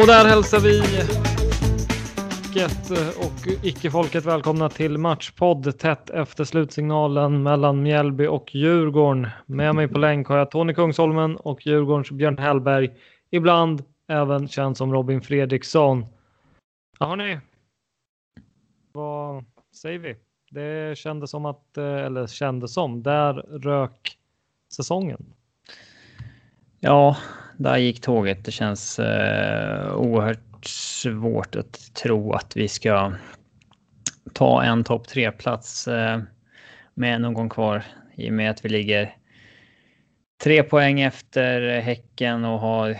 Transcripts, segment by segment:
Och där hälsar vi folket eh, och icke-folket välkomna till Matchpodd tätt efter slutsignalen mellan Mjällby och Djurgården. Med mig på länk har jag Tony Kungsholmen och Djurgårdens Björn Hellberg. Ibland även känd som Robin Fredriksson. Ja, hörni. Vad säger vi? Det kändes som att, eh, eller kändes som, där rök säsongen. Ja, där gick tåget. Det känns eh, oerhört svårt att tro att vi ska ta en topp tre-plats eh, med någon kvar i och med att vi ligger tre poäng efter Häcken och har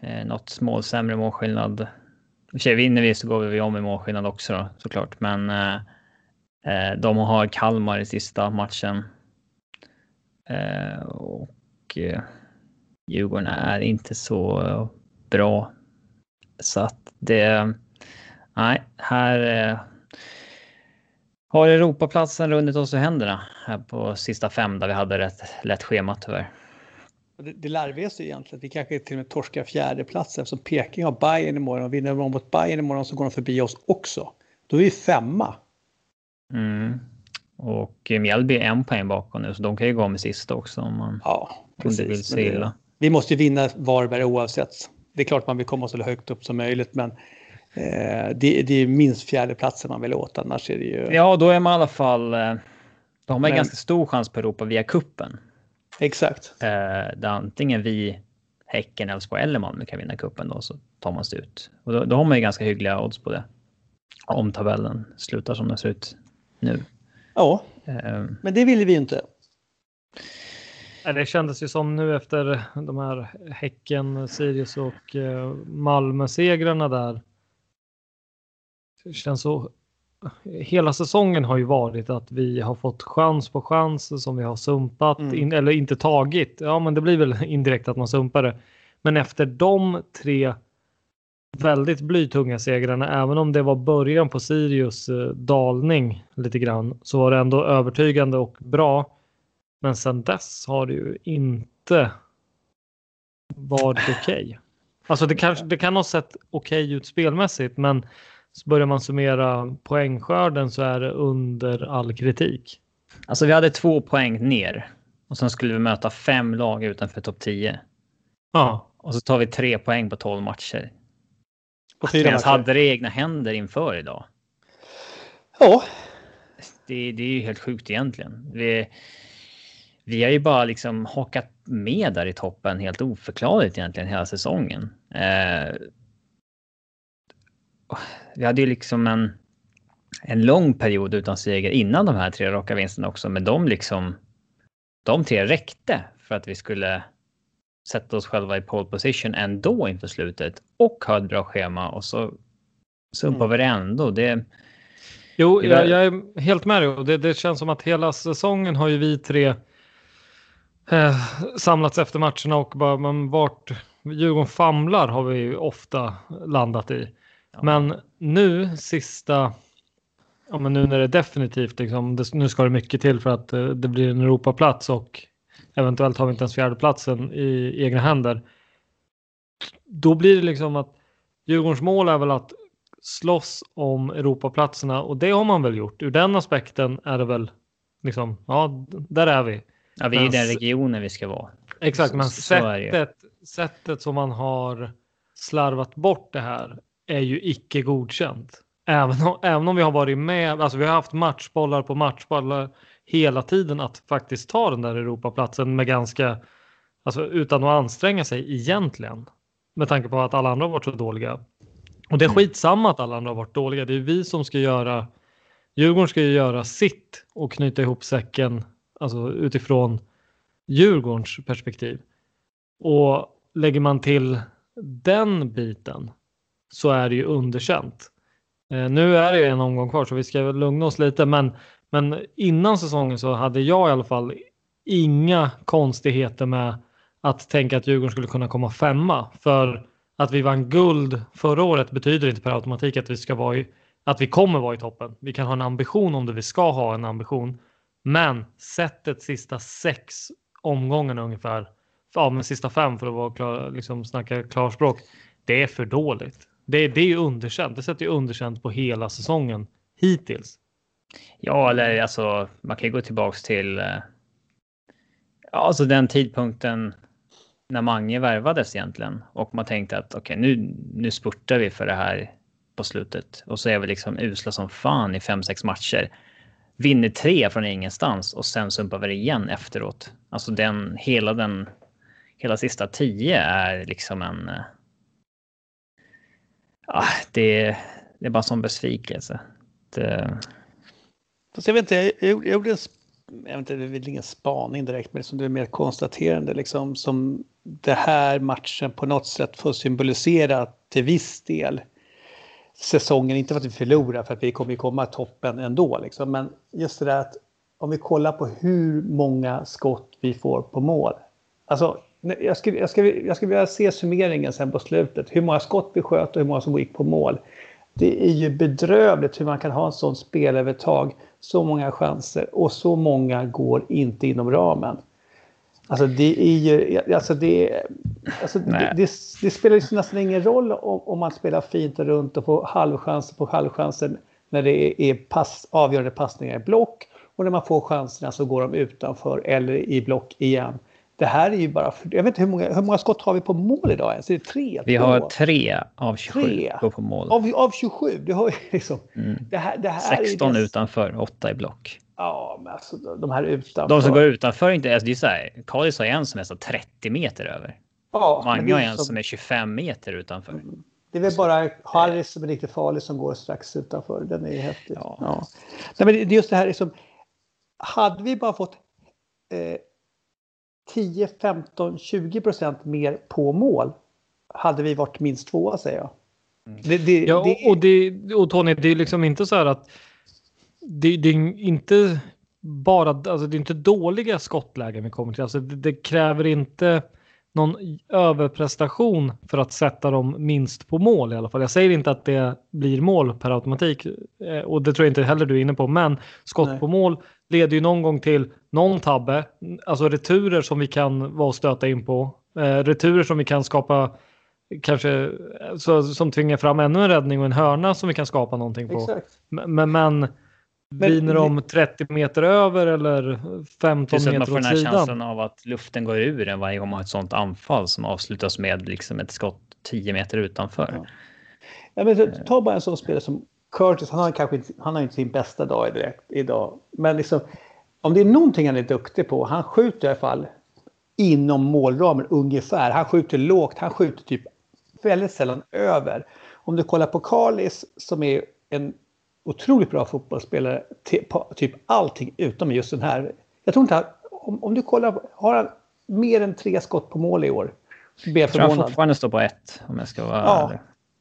eh, något mål sämre målskillnad. I och för sig vinner vi så går vi om i målskillnad också då, såklart, men eh, eh, de har Kalmar i sista matchen. Eh, och eh, Djurgården är inte så bra. Så att det... Nej, här eh, har Europaplatsen runnit oss ur händerna här på sista fem där vi hade rätt lätt schema tyvärr. Det, det larvigaste är egentligen att vi kanske till och med torskar fjärdeplatsen eftersom Peking har Bayern imorgon och vinner de mot Bayern imorgon så går de förbi oss också. Då är vi femma. Mm. Och Mjällby är en poäng bakom nu så de kan ju gå med sista också om man ja, precis, vill se illa. Vi måste ju vinna Varberg oavsett. Det är klart man vill komma så högt upp som möjligt men eh, det, det, är minst fjärdeplatsen man vill åt annars är det ju... Ja, då är man i alla fall... Eh, då har man men... ganska stor chans på Europa via kuppen. Exakt. Eh, där antingen vi, Häcken, Elfsborg eller Malmö kan vinna kuppen då så tar man sig ut. Och då, då har man ju ganska hyggliga odds på det. Om tabellen slutar som den ser ut nu. Ja, eh. men det ville vi ju inte. Det kändes ju som nu efter de här Häcken, Sirius och eh, Malmö-segrarna där. Det känns så. Hela säsongen har ju varit att vi har fått chans på chans som vi har sumpat mm. in, eller inte tagit. Ja, men det blir väl indirekt att man sumpar det. Men efter de tre väldigt blytunga segrarna, även om det var början på Sirius eh, dalning lite grann, så var det ändå övertygande och bra. Men sen dess har det ju inte varit okej. Okay. Alltså det, kanske, det kan ha sett okej okay ut spelmässigt, men så börjar man summera poängskörden så är det under all kritik. Alltså vi hade två poäng ner och sen skulle vi möta fem lag utanför topp 10. Ja. Och så tar vi tre poäng på 12 matcher. På att vi ens hade det i egna händer inför idag. Ja. Det, det är ju helt sjukt egentligen. Vi, vi har ju bara liksom hakat med där i toppen helt oförklarligt egentligen hela säsongen. Eh, vi hade ju liksom en, en lång period utan seger innan de här tre raka vinsterna också, men de liksom. De tre räckte för att vi skulle sätta oss själva i pole position ändå inför slutet och ha ett bra schema och så sumpar mm. vi det ändå. Det, jo, jag, jag, är helt med dig. Det, det känns som att hela säsongen har ju vi tre eh, samlats efter matcherna och bara, men vart Djurgården famlar har vi ju ofta landat i. Ja. Men nu sista, ja men nu när det definitivt liksom, det, nu ska det mycket till för att eh, det blir en Europaplats och eventuellt har vi inte ens fjärdeplatsen i egna händer. Då blir det liksom att Djurgårdens mål är väl att slåss om Europaplatserna och det har man väl gjort. Ur den aspekten är det väl liksom, ja, där är vi. Ja, vi är i den regionen vi ska vara. Exakt, men så, sättet, sättet som man har slarvat bort det här är ju icke godkänt. Även om, även om vi har varit med, alltså vi har haft matchbollar på matchbollar hela tiden att faktiskt ta den där Europaplatsen med ganska, alltså utan att anstränga sig egentligen. Med tanke på att alla andra har varit så dåliga. Och det är mm. skitsamma att alla andra har varit dåliga. Det är vi som ska göra, Djurgården ska ju göra sitt och knyta ihop säcken alltså utifrån Djurgårdens perspektiv. Och lägger man till den biten så är det ju underkänt. Eh, nu är det ju en omgång kvar så vi ska lugna oss lite men, men innan säsongen så hade jag i alla fall inga konstigheter med att tänka att Djurgården skulle kunna komma femma. För att vi vann guld förra året betyder inte per automatik att vi ska vara i, att vi kommer vara i toppen. Vi kan ha en ambition om det, vi ska ha en ambition. Men sättet sista sex omgångarna ungefär, ja men sista fem för att vara klar, liksom snacka klarspråk, det är för dåligt. Det, det är ju underkänt. Det sätter ju underkänt på hela säsongen hittills. Ja, eller alltså man kan ju gå tillbaks till eh, ja, alltså den tidpunkten när Mange värvades egentligen och man tänkte att okej, okay, nu, nu spurtar vi för det här på slutet och så är vi liksom usla som fan i fem, sex matcher vinner tre från ingenstans och sen sumpar vi det igen efteråt. Alltså den, hela den, hela sista tio är liksom en... Äh, det, det är bara en sån besvikelse. Det... Fast jag vet inte, jag, jag gjorde en, jag vet inte, det är ingen spaning direkt, men som det är mer konstaterande liksom som det här matchen på något sätt får symbolisera till viss del säsongen, inte för att vi förlorar, för att vi kommer ju komma toppen ändå. Liksom. Men just det där att om vi kollar på hur många skott vi får på mål. Alltså, jag skulle, jag skulle, jag skulle vilja se summeringen sen på slutet. Hur många skott vi sköt och hur många som gick på mål. Det är ju bedrövligt hur man kan ha en sån spelövertag, så många chanser och så många går inte inom ramen. Alltså det är ju, alltså det, alltså det, det, det, spelar ju nästan ingen roll om, om, man spelar fint och runt och får halvchanser på halvchanser när det är pass, avgörande passningar i block och när man får chanserna så går de utanför eller i block igen. Det här är ju bara, jag vet inte hur många, hur många skott har vi på mål idag ens? Är det tre? Vi har tre av 27 tre. på mål. Av, av 27? Du har liksom, mm. det här, det här 16 är utanför, 8 i block. Ja, men alltså de här utanför. De som går utanför inte, alltså det är så här, Kallis har en som är så 30 meter över. Ja, Mange har en som... som är 25 meter utanför. Mm. Det är väl bara Harris som är riktigt farlig som går strax utanför. Den är ju häftig. Ja. ja. Nej, men det är just det här liksom. Hade vi bara fått eh, 10, 15, 20 procent mer på mål hade vi varit minst tvåa säger jag. Mm. Det, det, ja, det... och, det, och Tony, det är liksom inte så här att det, det, är inte bara, alltså det är inte dåliga skottlägen vi kommer till. Alltså det, det, kräver inte någon överprestation för att sätta dem minst på mål i alla fall. Jag säger inte att det blir mål per automatik eh, och det tror jag inte heller du är inne på, men skott Nej. på mål leder ju någon gång till någon tabbe, alltså returer som vi kan vara och stöta in på, eh, returer som vi kan skapa kanske så, som tvingar fram ännu en räddning och en hörna som vi kan skapa någonting på. Exakt. Men, men Viner de 30 meter över eller 15 meter åt sidan? Man får den här känslan av att luften går ur en varje gång man har ett sånt anfall som avslutas med liksom ett skott 10 meter utanför. Ja. Ja, men, ta bara en sån spelare som Curtis, han har kanske inte, han har inte sin bästa dag direkt idag. Men liksom, om det är någonting han är duktig på, han skjuter i alla fall inom målramen ungefär. Han skjuter lågt, han skjuter typ väldigt sällan över. Om du kollar på Carlis som är en otroligt bra fotbollsspelare, på typ allting utom just den här. Jag tror inte om, om du kollar, har han mer än tre skott på mål i år? Så blir jag förvånad. Jag tror han fortfarande står på ett om jag ska vara ja.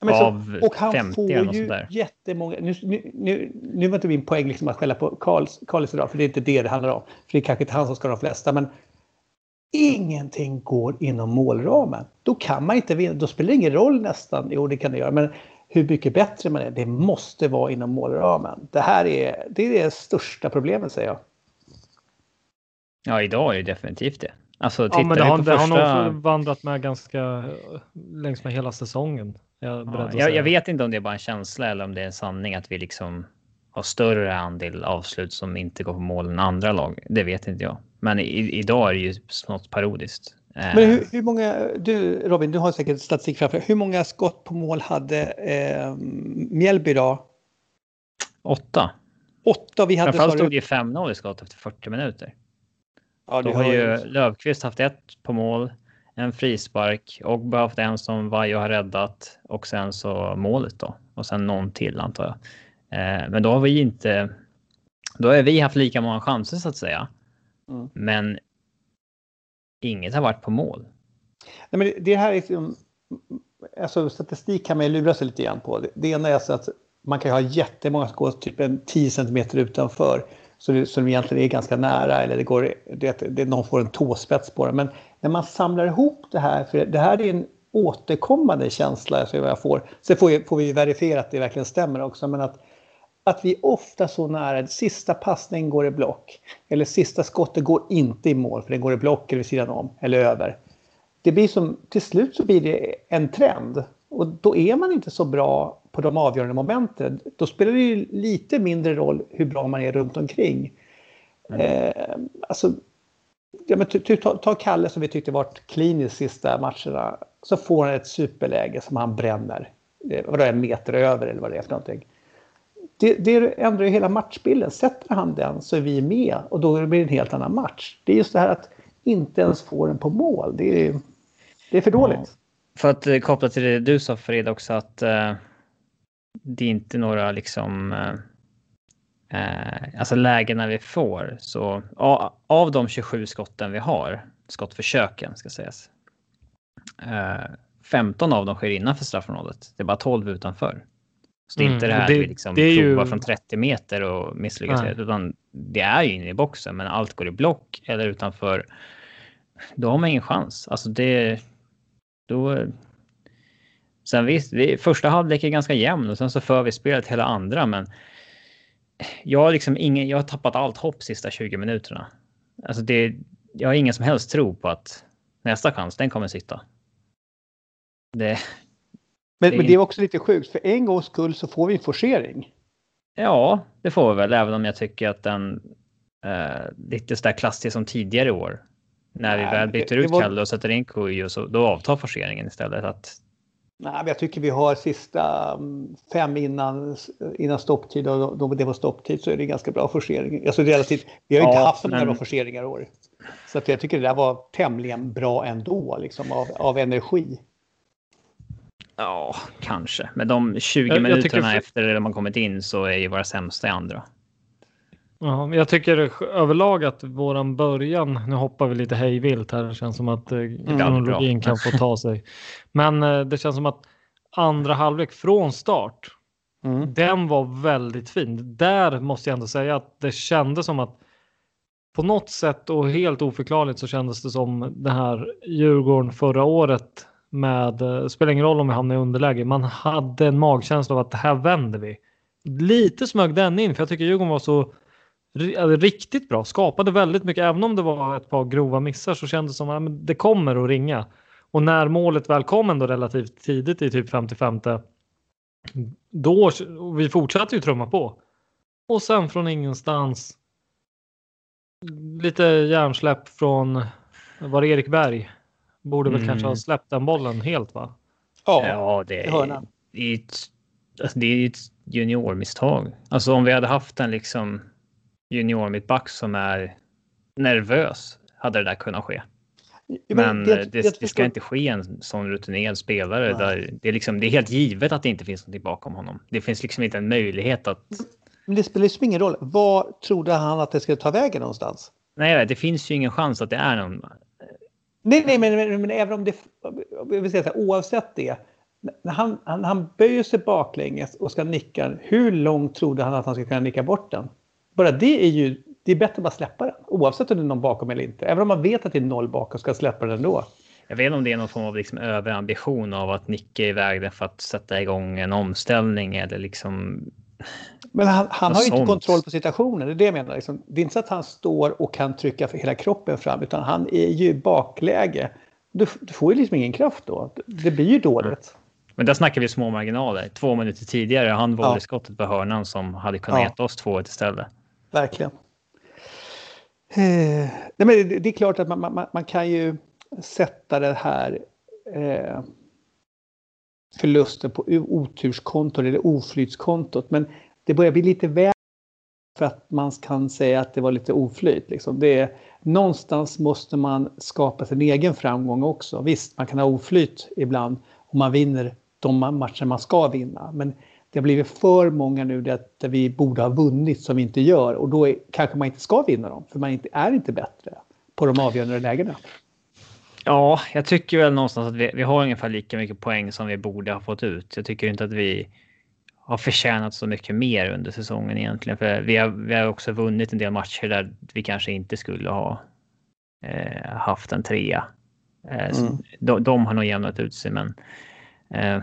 Så, av och han 50 får ju sådär. jättemånga... Nu, nu, nu, nu var inte min poäng liksom att skälla på Karls, idag, för det är inte det det handlar om. För det är kanske inte han som ska ha de flesta, men ingenting går inom målramen. Då kan man inte vinna. Då spelar det ingen roll nästan. Jo, det kan det göra, men hur mycket bättre man är, det måste vara inom målramen. Det här är det, är det största problemet, säger jag. Ja, idag är det definitivt det. Alltså, ja, men det har, det första... har nog vandrat med ganska längs med hela säsongen. Jag, ja, jag, jag, vet inte om det är bara en känsla eller om det är en sanning att vi liksom har större andel avslut som inte går på mål än andra lag. Det vet inte jag. Men i, idag är det ju smått parodiskt. Men hur, hur, många, du Robin, du har säkert statistik framför Hur många skott på mål hade eh, Mjällby då? Åtta. Åtta, vi hade... Framförallt stod det 5-0 i skott efter 40 minuter. Ja, Då har ju Lövqvist haft ett på mål, en frispark, och haft en som Vajo har räddat och sen så målet då. Och sen någon till antar jag. Eh, men då har vi inte. Då har vi haft lika många chanser så att säga. Mm. Men. Inget har varit på mål. Nej, men det här är liksom, alltså statistik kan man ju lura sig lite grann på. Det ena är så att man kan ha jättemånga skott typ en 10 cm utanför så som egentligen är ganska nära eller det går, det, det, någon får en tåspets på det. Men när man samlar ihop det här, för det här är en återkommande känsla så jag får. Sen får, vi, får vi verifiera att det verkligen stämmer också, men att, att vi ofta så nära, sista passningen går i block eller sista skottet går inte i mål för det går i block eller vid sidan om eller över. Det blir som, till slut så blir det en trend och då är man inte så bra på de avgörande momenten. Då spelar det ju lite mindre roll hur bra man är runt omkring. Mm. Eh, alltså, ja, men ta, ta Kalle som vi tyckte varit kliniskt sista matcherna. Så får han ett superläge som han bränner. Eh, vadå, en meter över eller vad det är för någonting. Det, det ändrar ju hela matchbilden. Sätter han den så är vi med och då blir det en helt annan match. Det är just det här att inte ens få den på mål. Det är, det är för dåligt. Ja. För att eh, koppla till det du sa Fred också att uh, det är inte några liksom uh, uh, alltså lägena vi får så av, av de 27 skotten vi har skottförsöken ska sägas. 15 av dem sker innanför straffområdet. Det är bara 12 utanför. Så det är inte mm, det här det, vi liksom det provar ju... från 30 meter och misslyckas. Utan det är ju inne i boxen, men allt går i block eller utanför. Då har man ingen chans. Alltså det, då... Sen visst, vi, första halvlek är ganska jämn och sen så för vi spelet hela andra, men jag har liksom ingen, jag har tappat allt hopp sista 20 minuterna. Alltså det, jag har ingen som helst tro på att nästa chans, den kommer sitta. Det, men det, men det är också lite sjukt, för en gångs skull så får vi en forcering. Ja, det får vi väl, även om jag tycker att den eh, lite sådär klassisk som tidigare år. När vi väl byter ut var... Kalle och sätter in Kujo så då avtar forceringen istället. Att... Nej, men jag tycker vi har sista mm, fem innan, innan stopptid och då det var stopptid så är det ganska bra forcering. Alltså relativt, vi har inte ja, haft några bra forceringar i år. Så att jag tycker det där var tämligen bra ändå liksom av, av energi. Ja, kanske. Men de 20 jag, minuterna jag efter att man kommit in så är ju våra sämsta i andra. Ja, jag tycker överlag att våran början, nu hoppar vi lite hejvilt här, det känns som att eh, kronologin mm, kan få ta sig. Men eh, det känns som att andra halvlek från start, mm. den var väldigt fin. Där måste jag ändå säga att det kändes som att på något sätt och helt oförklarligt så kändes det som det här Djurgården förra året med, eh, spelar ingen roll om vi hamnar i underläge, man hade en magkänsla av att det här vänder vi. Lite smög den in, för jag tycker Djurgården var så riktigt bra, skapade väldigt mycket. Även om det var ett par grova missar så kändes det som att det kommer att ringa. Och när målet väl kom ändå relativt tidigt i typ 55 då vi fortsatte ju trumma på. Och sen från ingenstans lite hjärnsläpp från var Erik Berg. Borde väl mm. kanske ha släppt den bollen helt va? Ja, ja det, är, det är ett, alltså det är ett juniormisstag. Alltså om vi hade haft den liksom juniormittback som är nervös hade det där kunnat ske. Ja, Men det- det, det- det, ska inte ske en sån rutinerad spelare. Där det, är liksom, det är helt givet att det inte finns något bakom honom. Det finns liksom inte en möjlighet att... Men det spelar liksom ingen roll. Var trodde han att det skulle ta vägen någonstans? Nej, det finns ju ingen chans att det är någon... Nej, nej, men, men, men även om det... Jag vill säga så här, oavsett det. När han, han, han böjer sig baklänges och ska nicka. Hur långt trodde han att han skulle kunna nicka bort den? Bara det är ju... Det är bättre att bara släppa den. Oavsett om det är någon bakom eller inte. Även om man vet att det är noll bakom ska släppa den ändå. Jag vet inte om det är någon form av liksom överambition av att nicka iväg den för att sätta igång en omställning eller liksom... Men han, han har ju inte kontroll på situationen. Det är det jag menar. Liksom. Det är inte så att han står och kan trycka för hela kroppen fram. Utan han är ju i bakläge. Du, du får ju liksom ingen kraft då. Det blir ju dåligt. Men där snackar vi små marginaler. Två minuter tidigare han Ja. volleyskottet på hörnan som hade kunnat Ja. gett oss 2 istället. Verkligen. Eh, nej, men det, det är klart att man, man, man kan ju sätta det här eh, förlusten på oturskontot eller oflytskontot. Men det börjar bli lite väl för att man kan säga att det var lite oflyt. Liksom. Det är, någonstans måste man skapa sin egen framgång också. Visst, man kan ha oflyt ibland om man vinner de matcher man ska vinna. Men det har blivit för många nu där, där vi borde ha vunnit som vi inte gör. Och då är, kanske man inte ska vinna dem, för man inte, är inte bättre på de avgörande lägena. Ja, jag tycker väl någonstans att vi, vi har ungefär lika mycket poäng som vi borde ha fått ut. Jag tycker inte att vi har förtjänat så mycket mer under säsongen egentligen. För vi har, vi har också vunnit en del matcher där vi kanske inte skulle ha eh, haft en trea. Eh, Mm. de, de har nog jämnat ut sig, men eh,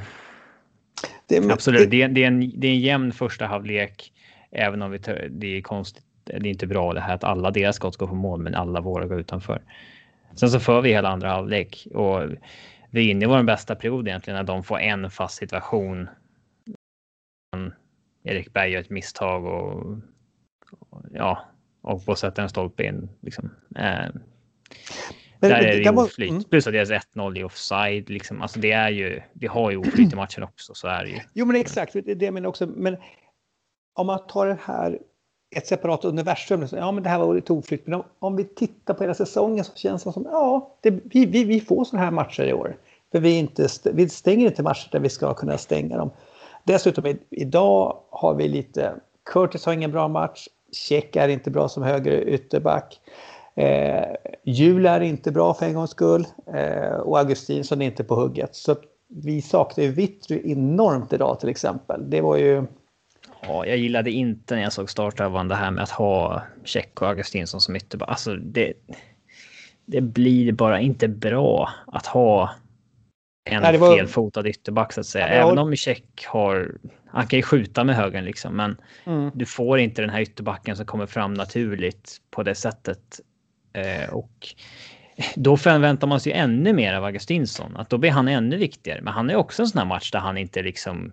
Det, absolut, det, är- det, är en, det är en jämn första halvlek. Även om vi det är konstigt. Det är inte bra det här att alla deras skott går på mål, men alla våra går utanför. Sen så för vi hela andra halvlek och vi är inne i vår bästa period egentligen när de får en fast situation. Erik Berg gör ett misstag och, ja, och på sätta en stolpe in. Liksom. Eh, Men- där men är det ju oflyt. mm. Plus att deras 1-0 i offside. Liksom. Alltså det är ju, vi har ju oflyt i matchen också, så är det ju. Jo, men exakt. Det är det jag menar också. Men om man tar det här ett separat universum. Ja, men det här var lite oflytt. Men om, om vi tittar på hela säsongen så känns det som ja, det, vi, vi, vi får sådana här matcher i år. För vi, inte, vi stänger inte matcher där vi ska kunna stänga dem. Dessutom i, idag har vi lite... Curtis har ingen bra match. Check är inte bra som höger ytterback. Eh, Jul är inte bra för en gångs skull. Eh, och Augustinsson är inte på hugget. Så vi saknar ju Vittry enormt idag till exempel. Det var ju... Ja, jag gillade inte när jag såg startelvan det här med att ha Check och Augustinsson som ytterback. Alltså det, det blir bara inte bra att ha en Nej, var- felfotad ytterback så att säga. Ja, jag Även om Check har... Han kan ju skjuta med högern liksom, men Mm. du får inte den här ytterbacken som kommer fram naturligt på det sättet. Eh, och då förväntar man sig ju ännu mer av Augustinsson. Att då blir han ännu viktigare. Men han är också en sån här match där han inte liksom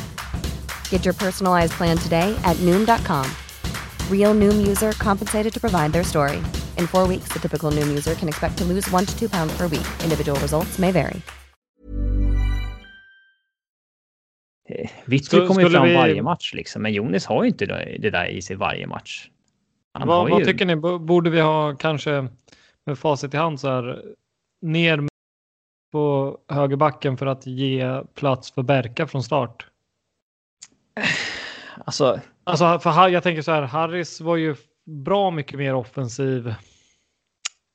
Get your personalized plan today at Noom.com. Real Noom user compensated to provide their story. In four weeks, the typical Noom user can expect to lose one to two pounds per week. Individual results may vary. Vittry kommer ju fram vi... varje match liksom, men Jonis har ju inte det där i sig varje match. Han vad, vad ju... tycker ni? Borde vi ha kanske med facit i hand så här ner på högerbacken för att ge plats för Berka från start? Alltså, alltså för jag tänker så här, Harris var ju bra mycket mer offensiv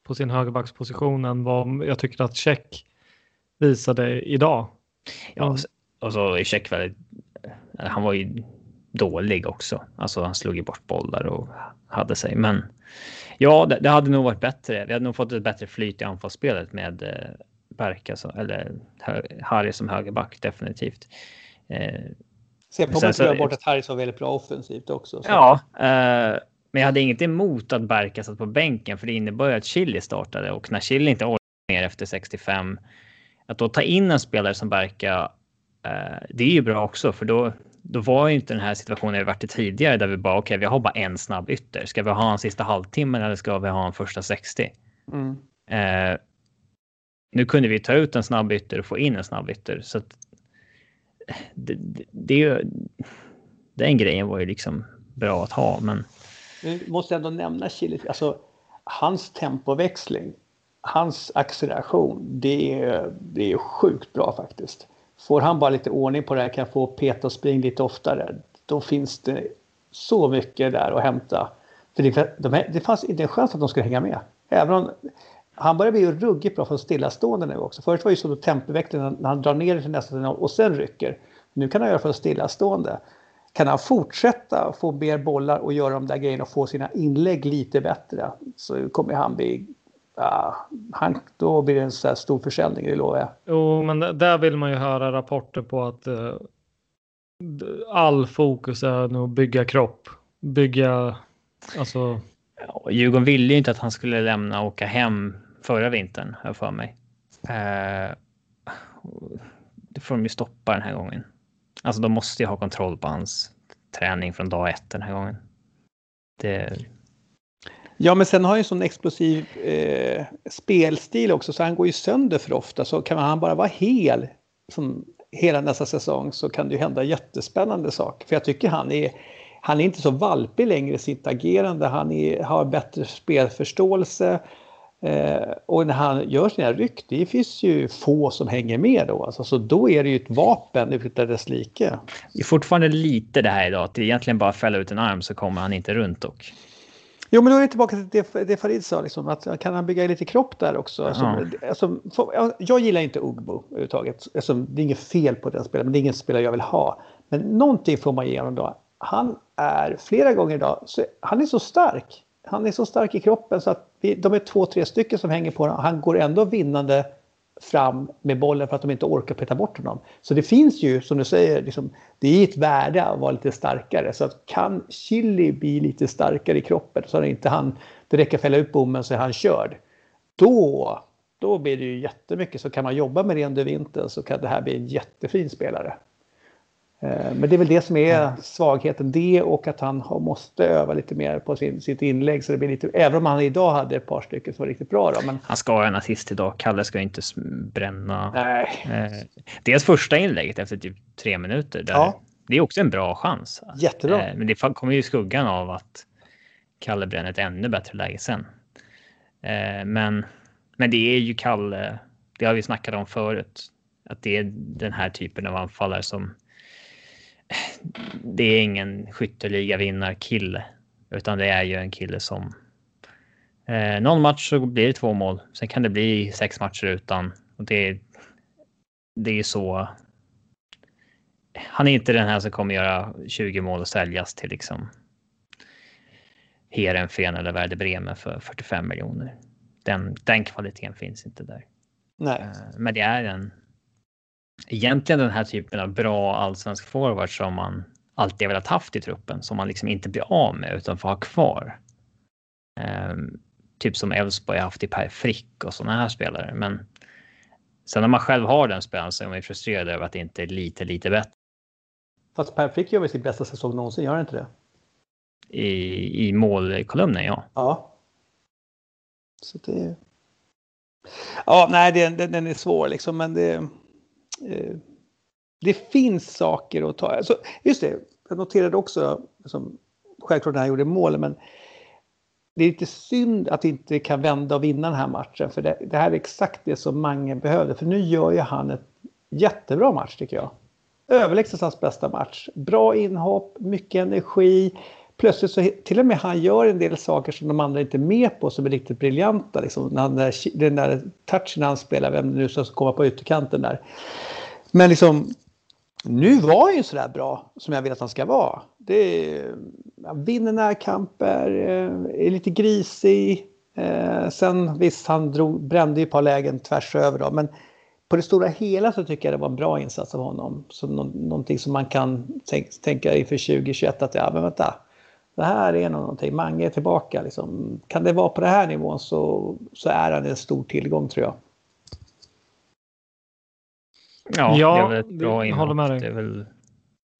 på sin högerbacksposition än vad jag tycker att Check visade idag. Ja, och så är Check väldigt, han var ju dålig också. Alltså han slog ju bort bollar och hade sig. Men ja, det, det hade nog varit bättre. Vi hade nog fått ett bättre flyt i anfallsspelet med eh, Berka eller Harry som högerback definitivt. Eh, Se på mig så, bort att Harry var väldigt bra offensivt också. Så. Ja, eh, men jag hade inget emot att Berka satt på bänken för det innebar ju att Chili startade och när Chili inte orkar mer efter 65 att då ta in en spelare som Berka eh, det är ju bra också för då, då var ju inte den här situationen vi varit i tidigare där vi bara okej, okay, vi har bara en snabb ytter. Ska vi ha en sista halvtimmen eller ska vi ha en första 60? Mm. Eh, nu kunde vi ta ut en snabb ytter och få in en snabb ytter så att det, det, den grejen var ju liksom bra att ha, men. Nu måste ändå nämna Chili. alltså hans tempoväxling, hans acceleration, det är, det är sjukt bra faktiskt. Får han bara lite ordning på det här, kan få peta och springa lite oftare, då finns det så mycket där att hämta. För det, de, det fanns inte en chans att de skulle hänga med. Även om han börjar bli ju ruggigt bra för stillastående nu också. Förut var det ju så tempoväxling när han drar ner till nästa signal och sen rycker. Nu kan han göra för stillastående. Kan han fortsätta få mer bollar och göra de där grejerna och få sina inlägg lite bättre så kommer han bli Ja, han, då blir det en så här stor försäljning, det lovar jag. Jo, men där vill man ju höra rapporter på att uh, all fokus är nu att bygga kropp. Bygga, alltså. Ja, Djurgården ville ju inte att han skulle lämna och åka hem förra vintern, har jag för mig. Eh, det får de ju stoppa den här gången. Alltså de måste ju ha kontroll på hans träning från dag ett den här gången. Det, Ja, men sen har han ju en sån explosiv eh, spelstil också, så han går ju sönder för ofta. Så kan han bara vara hel som hela nästa säsong så kan det ju hända jättespännande saker. För jag tycker han är, han är inte så valpig längre i sitt agerande. Han är, har bättre spelförståelse. Eh, och när han gör sina ryck, det finns ju få som hänger med då. Alltså, så då är det ju ett vapen utan dess like. Det är fortfarande lite det här idag, att det egentligen bara fälla ut en arm så kommer han inte runt och Jo, men då är vi tillbaka till det, det Farid sa, liksom, att kan han bygga lite kropp där också? Alltså, ja. alltså, för, jag gillar inte Ugbo överhuvudtaget. Alltså, det är inget fel på den spelaren, men det är ingen spelare jag vill ha. Men någonting får man ge honom då. Han är flera gånger idag, han är så stark. Han är så stark i kroppen så att vi, de är två, tre stycken som hänger på honom. Han går ändå vinnande fram med bollen för att de inte orkar peta bort honom. Så det finns ju, som du säger, liksom, det är ett värde att vara lite starkare. Så att kan Chili bli lite starkare i kroppen så att det inte han, det räcker att fälla ut bommen så är han körd. Då, då blir det ju jättemycket. Så kan man jobba med det under vintern så kan det här bli en jättefin spelare. Eh, men det är väl det som är svagheten. Det och att han måste öva lite mer på sin, sitt inlägg. Så det blir lite, även om han idag hade ett par stycken som var riktigt bra. Då, men... Han ska ha en assist idag. Kalle ska inte bränna. Nej. Eh, dels första inlägget efter typ tre minuter. Där ja. Det är också en bra chans. Jättebra. Eh, men det kommer ju i skuggan av att Kalle bränner ett ännu bättre läge sen. Eh, men, men det är ju Kalle. Det har vi snackat om förut. Att det är den här typen av anfallare som det är ingen skytteliga vinnarkille, utan det är ju en kille som eh, någon match så blir det två mål. Sen kan det bli sex matcher utan och det. Det är så. Han är inte den här som kommer göra 20 mål och säljas till liksom. Heerenveen eller Werder Bremen för 45 miljoner. Den, den kvaliteten finns inte där. Nej. Eh, men det är en egentligen den här typen av bra allsvensk forward som man alltid velat haft i truppen som man liksom inte blir av med utan får ha kvar. Um, typ som Elfsborg haft i Per Frick och sådana här spelare. Men sen när man själv har den spelaren så är man frustrerad över att det inte är lite, lite bättre. Fast Per Frick gör väl sin bästa säsong någonsin, gör han inte det? I, i målkolumnen, ja. Ja. Så det... Ja, nej, den, den, den är svår liksom, men det... Eh, det finns saker att ta. Alltså, just det, jag noterade också, som, självklart när han gjorde mål, men det är lite synd att vi inte kan vända och vinna den här matchen. För det, det här är exakt det som Mange behövde. För nu gör ju han ett jättebra match tycker jag. Överlägset hans bästa match. Bra inhopp, mycket energi. Plötsligt så till och med han gör en del saker som de andra inte är med på som är riktigt briljanta. Liksom, när han, eh, den där touchen han spelar, vem det nu ska komma på ytterkanten där. Men liksom nu var han ju sådär bra som jag vill att han ska vara. Det han vinner närkamper, eh, är lite grisig. Eh, sen visst, han drog, brände ju ett par lägen tvärs över då, men på det stora hela så tycker jag det var en bra insats av honom. Så nå någonting som man kan tänk tänka inför 2021 att ja, men vänta. Det här är nog någonting, Mange är tillbaka. Liksom. Kan det vara på den här nivån så, så är han en stor tillgång tror jag. Ja, ja det är väl ett bra inhopp. Det är väl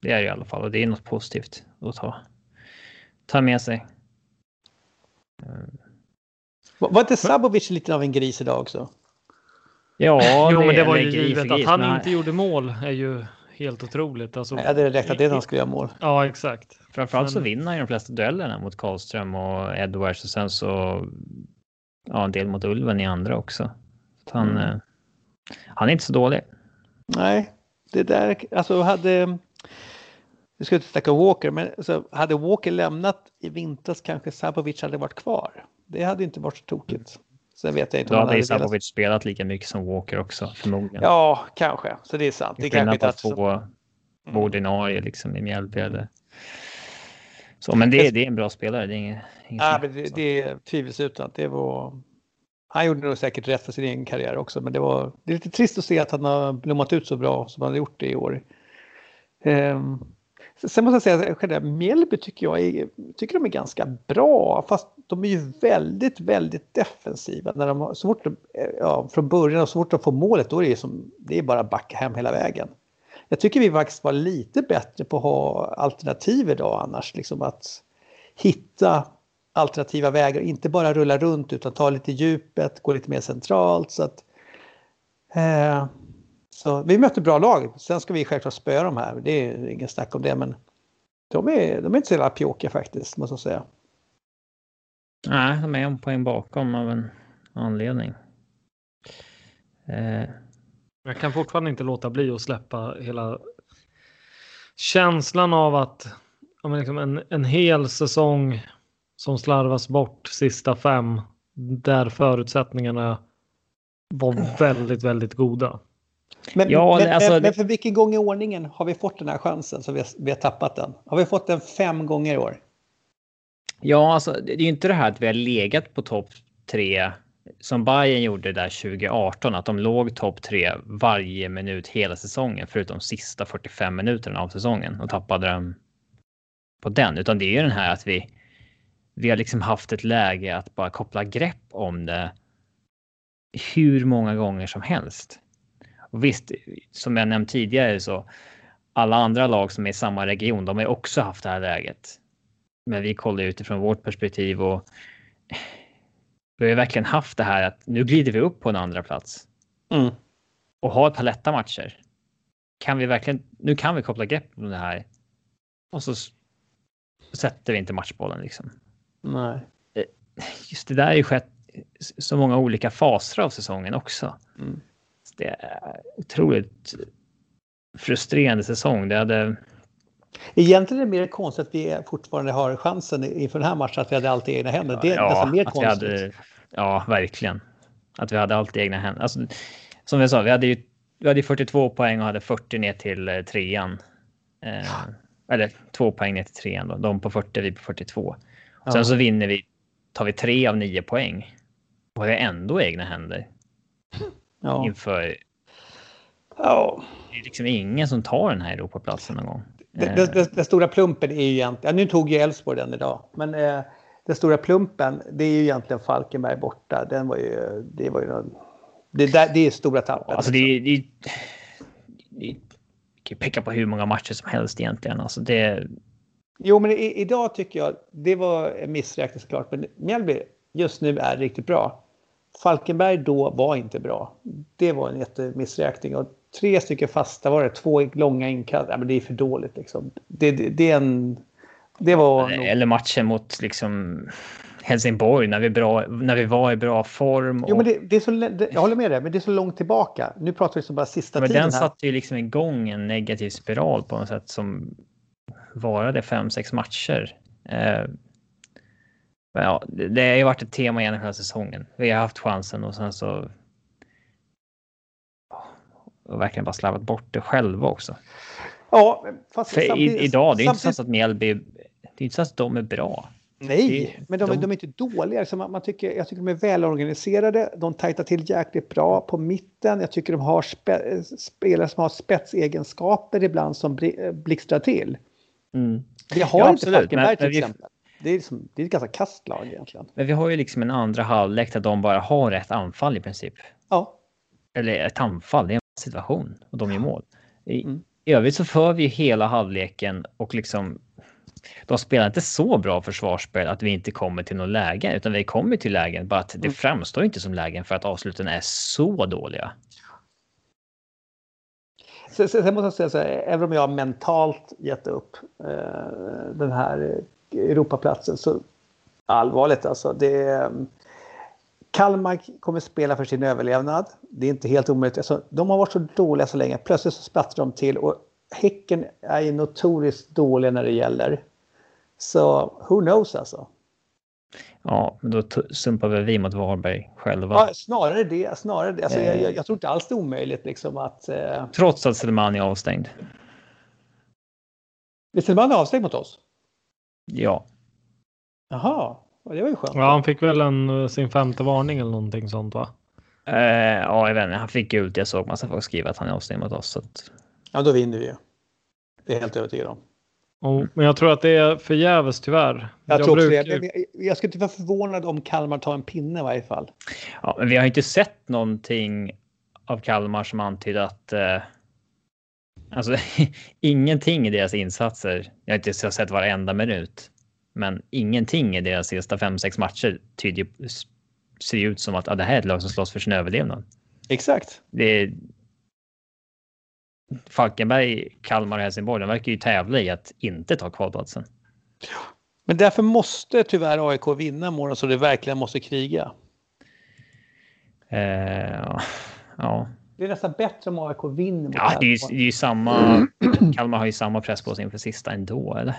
det är det i alla fall och det är något positivt att ta, ta med sig. Var inte Sabovic lite av en gris idag också? Ja, jo, men det var ju givet att han inte gjorde mål är ju helt otroligt. Alltså, jag hade räknat det att han skulle göra mål. Ja, exakt. Framförallt men... så vinner han ju de flesta duellerna mot Karlström och Edwards och sen så ja, en del mot Ulven i andra också. Så han, mm. han är inte så dålig. Nej, det där, alltså hade... Nu ska inte snacka Walker, men alltså, hade Walker lämnat i vintras kanske Sabovic hade varit kvar. Det hade inte varit så tokigt. Sen vet jag inte Då hade Sabovic velat... spelat lika mycket som Walker också, förmodligen. Ja, kanske. Så det är sant. Det är kanske inte att... två mm. ordinarie liksom i Mjällby eller... Så, men det, det är en bra spelare. Det är inget, inget ja, men det, det är tvivelsutan. Det var... Han gjorde nog säkert rätt för sin egen karriär också, men det, var, det är lite trist att se att han har blommat ut så bra som han har gjort det i år. Um, sen måste jag säga att Mjällby tycker jag är, tycker de är ganska bra, fast de är ju väldigt, väldigt defensiva. När de, har så fort de, ja, från början och så fort de får målet, då är det, som, det är bara backa hem hela vägen. Jag tycker vi faktiskt var lite bättre på att ha alternativ idag annars, liksom att hitta alternativa vägar, inte bara rulla runt utan ta lite djupet, gå lite mer centralt. Så, att, eh, så vi mötte bra lag. Sen ska vi självklart spöa dem här, det är ingen snack om det, men de är, de är inte så jävla pjåkiga faktiskt, måste jag säga. Nej, de är en poäng bakom av en anledning. Eh. Jag kan fortfarande inte låta bli att släppa hela känslan av att liksom en, en hel säsong som slarvas bort sista fem där förutsättningarna var väldigt, väldigt goda. Men, ja, men, alltså, men, för vilken gång i ordningen har vi fått den här chansen så vi har, vi har tappat den? Har vi fått den fem gånger i år? Ja, alltså det är ju inte det här att vi har legat på topp tre som Bayern gjorde där 2018, att de låg topp tre varje minut hela säsongen, förutom sista 45 minuterna av säsongen och tappade dem på den, utan det är ju den här att vi vi har liksom haft ett läge att bara koppla grepp om det hur många gånger som helst. Och visst, som jag nämnt tidigare så alla andra lag som är i samma region, de har också haft det här läget. Men vi kollar utifrån vårt perspektiv och vi har verkligen haft det här att nu glider vi upp på en andra plats. Mm. Och har ett par lätta matcher. Kan vi verkligen, nu kan vi koppla grepp om det här. Och så sätter vi inte matchbollen liksom. Nej. Eh, just det där har ju skett så många olika faser av säsongen också. Mm. Det är otroligt frustrerande säsong. Det hade... Egentligen är det mer konstigt att vi fortfarande har chansen inför den här matchen att vi hade allt i egna händer. Det är ja, nästan mer konstigt. Hade, ja, verkligen. Att vi hade allt i egna händer. Alltså, som jag sa, vi hade ju vi hade 42 poäng och hade 40 ner till eh, trean. Eh, eller två poäng ner till trean då. De på 40, vi på 42. Ja. Sen så vinner vi, tar vi tre av nio poäng. Och har ändå egna händer. Ja. Inför... Ja. Det är liksom ingen som tar den här Europaplatsen någon gång. Den, den, stora plumpen är ju egentligen, ja, nu tog ju Elfsborg den idag, men eh, den stora plumpen det är ju egentligen Falkenberg borta. Den var ju, det var ju någon, det, där, det är stora tappet. Alltså det, det, det, det kan peka på hur många matcher som helst egentligen. Alltså det, Jo, men i, idag tycker jag det var en missräkning såklart. Men Mjällby just nu är riktigt bra. Falkenberg då var inte bra. Det var en jättemissräkning. Och tre stycken fasta var det, två långa inkast. Ja, men det är för dåligt liksom. Det, det, det är en... Det var... Eller matchen mot liksom Helsingborg när vi, bra, när vi var i bra form. Och... Jo, men det, det är så, det, jag håller med dig, men det är så långt tillbaka. Nu pratar vi som bara sista men tiden. Den här. satte ju liksom igång en negativ spiral på något sätt som varade fem, sex matcher. Eh, ja, det har ju varit ett tema genom hela säsongen. Vi har haft chansen och sen så. Och verkligen bara slarvat bort det själva också. Ja, fast För i, idag, det är inte så att Mjällby, det är inte så att de är bra. Nej, men de, de... de är inte dåliga. Så man, man, tycker, jag tycker de är välorganiserade. De tajtar till jäkligt bra på mitten. Jag tycker de har spe, spelare som har spetsegenskaper ibland som blixtrar till. Mm. Vi har ja, inte Falkenberg till vi... exempel. Det är, liksom, det är ett ganska kastlag egentligen. Men vi har ju liksom en andra halvlek där de bara har ett anfall i princip. Ja. Eller ett anfall, det är en situation och de gör mål. I, mm. I övrigt så för vi hela halvleken och liksom de spelar inte så bra försvarsspel att vi inte kommer till något läge, utan vi kommer till lägen, bara att det mm. framstår inte som lägen för att avsluten är så dåliga. Sen, sen måste jag säga så här, även om jag mentalt gett upp eh, den här Europaplatsen så allvarligt alltså. Det, Kalmar kommer spela för sin överlevnad. Det är inte helt omöjligt. Alltså, de har varit så dåliga så länge. Plötsligt så splattar de till och Häcken är ju notoriskt dåliga när det gäller. Så who knows alltså. Ja, men då sumpar väl vi mot Varberg själva. Ja, snarare det. Snarare det. Alltså, eh. jag, jag, tror inte alls det är omöjligt liksom att... Eh... Trots att Selmani är avstängd. Är Selmani avstängd mot oss? Ja. Jaha, det var ju skönt. Ja, han fick väl en, sin femte varning eller någonting sånt va? Eh, ja, jag vet inte. Han fick gult. Jag såg massa folk skriva att han är avstängd mot oss. Så att... Ja, då vinner vi ju. Det är jag helt övertygad om. Oh, men jag tror att det är förgäves tyvärr. Jag, jag tror brukar... det. Jag skulle inte vara förvånad om Kalmar tar en pinne i varje fall. Ja, men vi har inte sett någonting av Kalmar som antyder att eh, alltså, ingenting i deras insatser. Jag har inte sett varenda minut, men ingenting i deras sista fem, sex matcher tyder ser ut som att ja, det här är ett lag som slåss för sin överlevnad. Exakt. Det, Falkenberg, Kalmar och Helsingborg, de verkar ju tävla i att inte ta kvalplatsen. Men därför måste tyvärr AIK vinna målen så det verkligen måste kriga. Eh, ja. Det är nästan bättre om AIK vinner. Ja, det är, ju, det är ju samma. Kalmar har ju samma press på sig inför sista ändå, eller?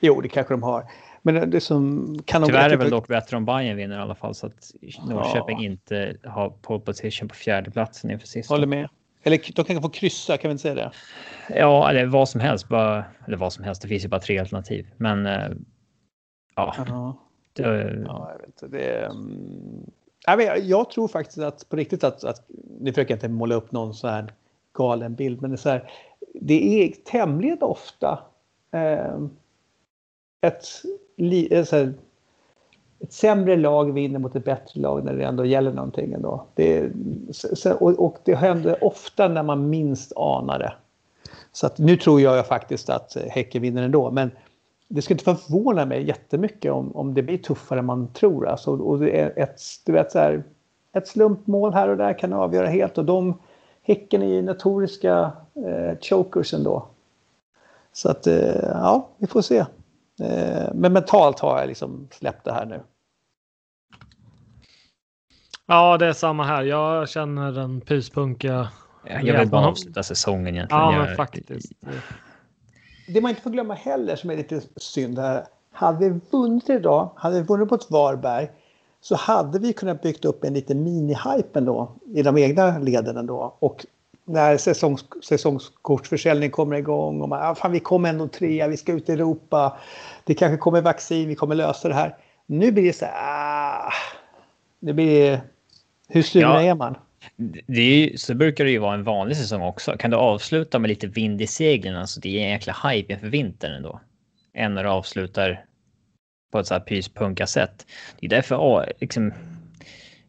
Jo, det kanske de har. Men det som kan Tyvärr är det väl dock bättre om Bayern vinner i alla fall så att Norrköping ja. inte har pole position på fjärde platsen inför sista. Håller med. Eller de kan få kryssa, kan vi inte säga det? Ja, eller vad som helst. Bara, eller vad som helst, det finns ju bara tre alternativ. Men äh, ja. ja. Det, ja, jag vet inte. Det, um jag tror faktiskt att på riktigt att, att nu försöker jag inte måla upp någon så här galen bild, men det är, så här, det är tämligen ofta ehm, eh, ett, så här, ett sämre lag vinner mot ett bättre lag när det ändå gäller någonting. Ändå. Det, och, och det händer ofta när man minst anar det. Så att nu tror jag faktiskt att Häcken vinner ändå. Men det skulle inte förvåna mig jättemycket om, om det blir tuffare än man tror. Alltså, och det är ett, du vet, så här, ett slumpmål här och där kan avgöra helt. Och de, Häcken är ju notoriska eh, chokers ändå. Så att, eh, ja, vi får se. Eh, men mentalt har jag liksom släppt det här nu. Ja, det är samma här. Jag känner en pyspunka. Jag vill bara avsluta säsongen egentligen. Ja, men faktiskt. Det man inte får glömma heller som är lite synd här. Hade vi vunnit idag, hade vi vunnit mot Varberg så hade vi kunnat byggt upp en liten mini-hype ändå i de egna leden ändå. Och när säsongs, säsongskortsförsäljning kommer igång och man, ah, fan, vi kommer ändå trea, vi ska ut i Europa, det kanske kommer vaccin, vi kommer lösa det här. Nu blir det så här, ah, det blir, hur sur ja, är man? Det ju, så brukar det ju vara en vanlig säsong också. Kan du avsluta med lite vind i seglen, alltså det är en jäkla hype inför vintern ändå. Än när du avslutar på ett så här pyspunka sätt. Det är därför liksom,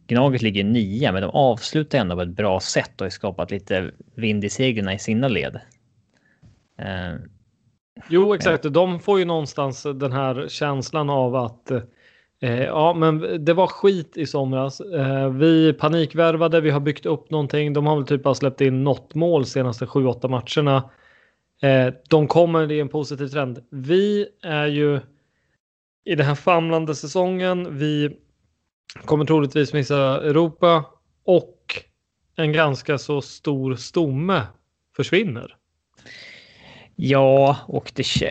Gnaget ligger nia, men de avslutar ändå på ett bra sätt och har skapat lite vind i seglen i sina led. Uh, jo, exakt. De får ju någonstans den här känslan av att Eh, ja, men det var skit i somras. Eh, vi panikvärvade, vi har byggt upp någonting. De har väl typ bara släppt in något mål senaste 7-8 matcherna. Eh, de kommer i en positiv trend. Vi är ju i den här famlande säsongen. Vi kommer troligtvis missa Europa och en ganska så stor stomme försvinner. Ja, och det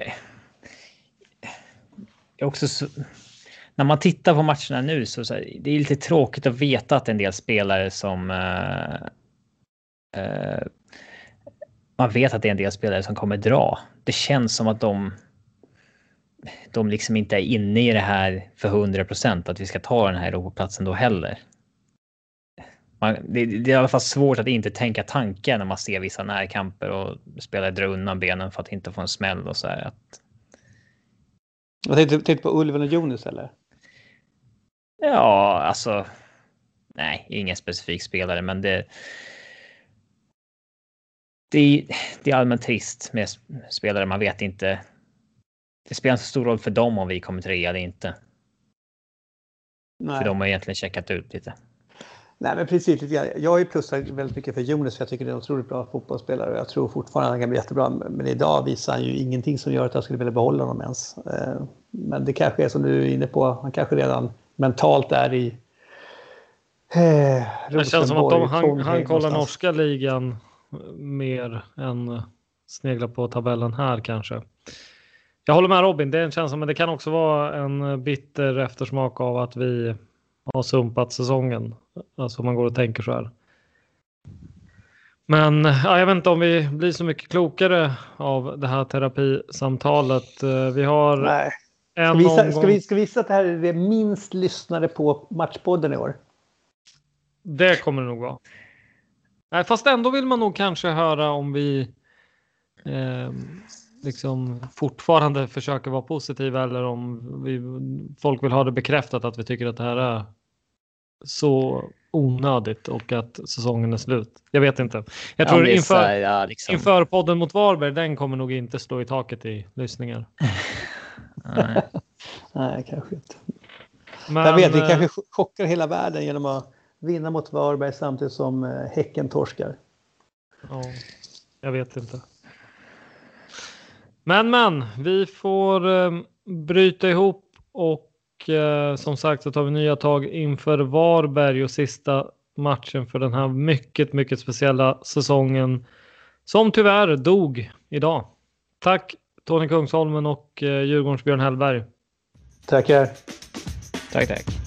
är också så... När man tittar på matcherna nu så, så här, det är lite tråkigt att veta att en del spelare som uh, uh, man vet att det är en del spelare som kommer dra. Det känns som att de de liksom inte är inne i det här för 100 procent att vi ska ta den här Europaplatsen då heller. Man, det, det, är i alla fall svårt att inte tänka tanken när man ser vissa närkamper och spelare dra undan benen för att inte få en smäll och så här. Att... Jag tänkte, tänkte på Ulven och Jonas eller? Ja, alltså. Nej, ingen specifik spelare, men det. Det är, det är allmänt trist med spelare. Man vet inte det spelar inte så stor roll för dem om vi kommer trea eller inte. Nej. För de har egentligen checkat ut lite. Nej, men precis. Jag har ju plussat väldigt mycket för Jonas för jag tycker det är en otroligt bra fotbollsspelare och jag tror fortfarande att han kan bli jättebra. Men idag visar han ju ingenting som gör att jag skulle vilja behålla honom ens. Eh, men det kanske är som du är inne på, han kanske redan mentalt är i eh, Det känns som att de, han, han kollar norska ligan mer än sneglar på tabellen här kanske. Jag håller med Robin, det är en känsla, men det kan också vara en bitter eftersmak av att vi har sumpat säsongen. Alltså om man går och tänker så här. Men ja, jag vet inte om vi blir så mycket klokare av det här terapisamtalet. Vi har Nej. En ska, visa, omgång... ska, vi, ska vi visa att det här är det minst lyssnade på Matchpodden i år? Det kommer det nog vara. Nej, fast ändå vill man nog kanske höra om vi eh, liksom fortfarande försöker vara positiva eller om vi, folk vill ha det bekräftat att vi tycker att det här är så onödigt och att säsongen är slut. Jag vet inte. Jag tror ja, inför, ja, liksom. inför podden mot Varberg, den kommer nog inte slå i taket i lyssningar. Nej. Nej, kanske inte. Men, jag vet, vi kanske eh, chockar hela världen genom att vinna mot Varberg samtidigt som eh, Häcken torskar. Ja, jag vet inte. Men men, vi får eh, bryta ihop och eh, som sagt så tar vi nya tag inför Varberg och sista matchen för den här mycket, mycket speciella säsongen som tyvärr dog idag. Tack Tony Kungsholmen och eh, Djurgårdens Björn Hellberg. Tackar. Tack, tack.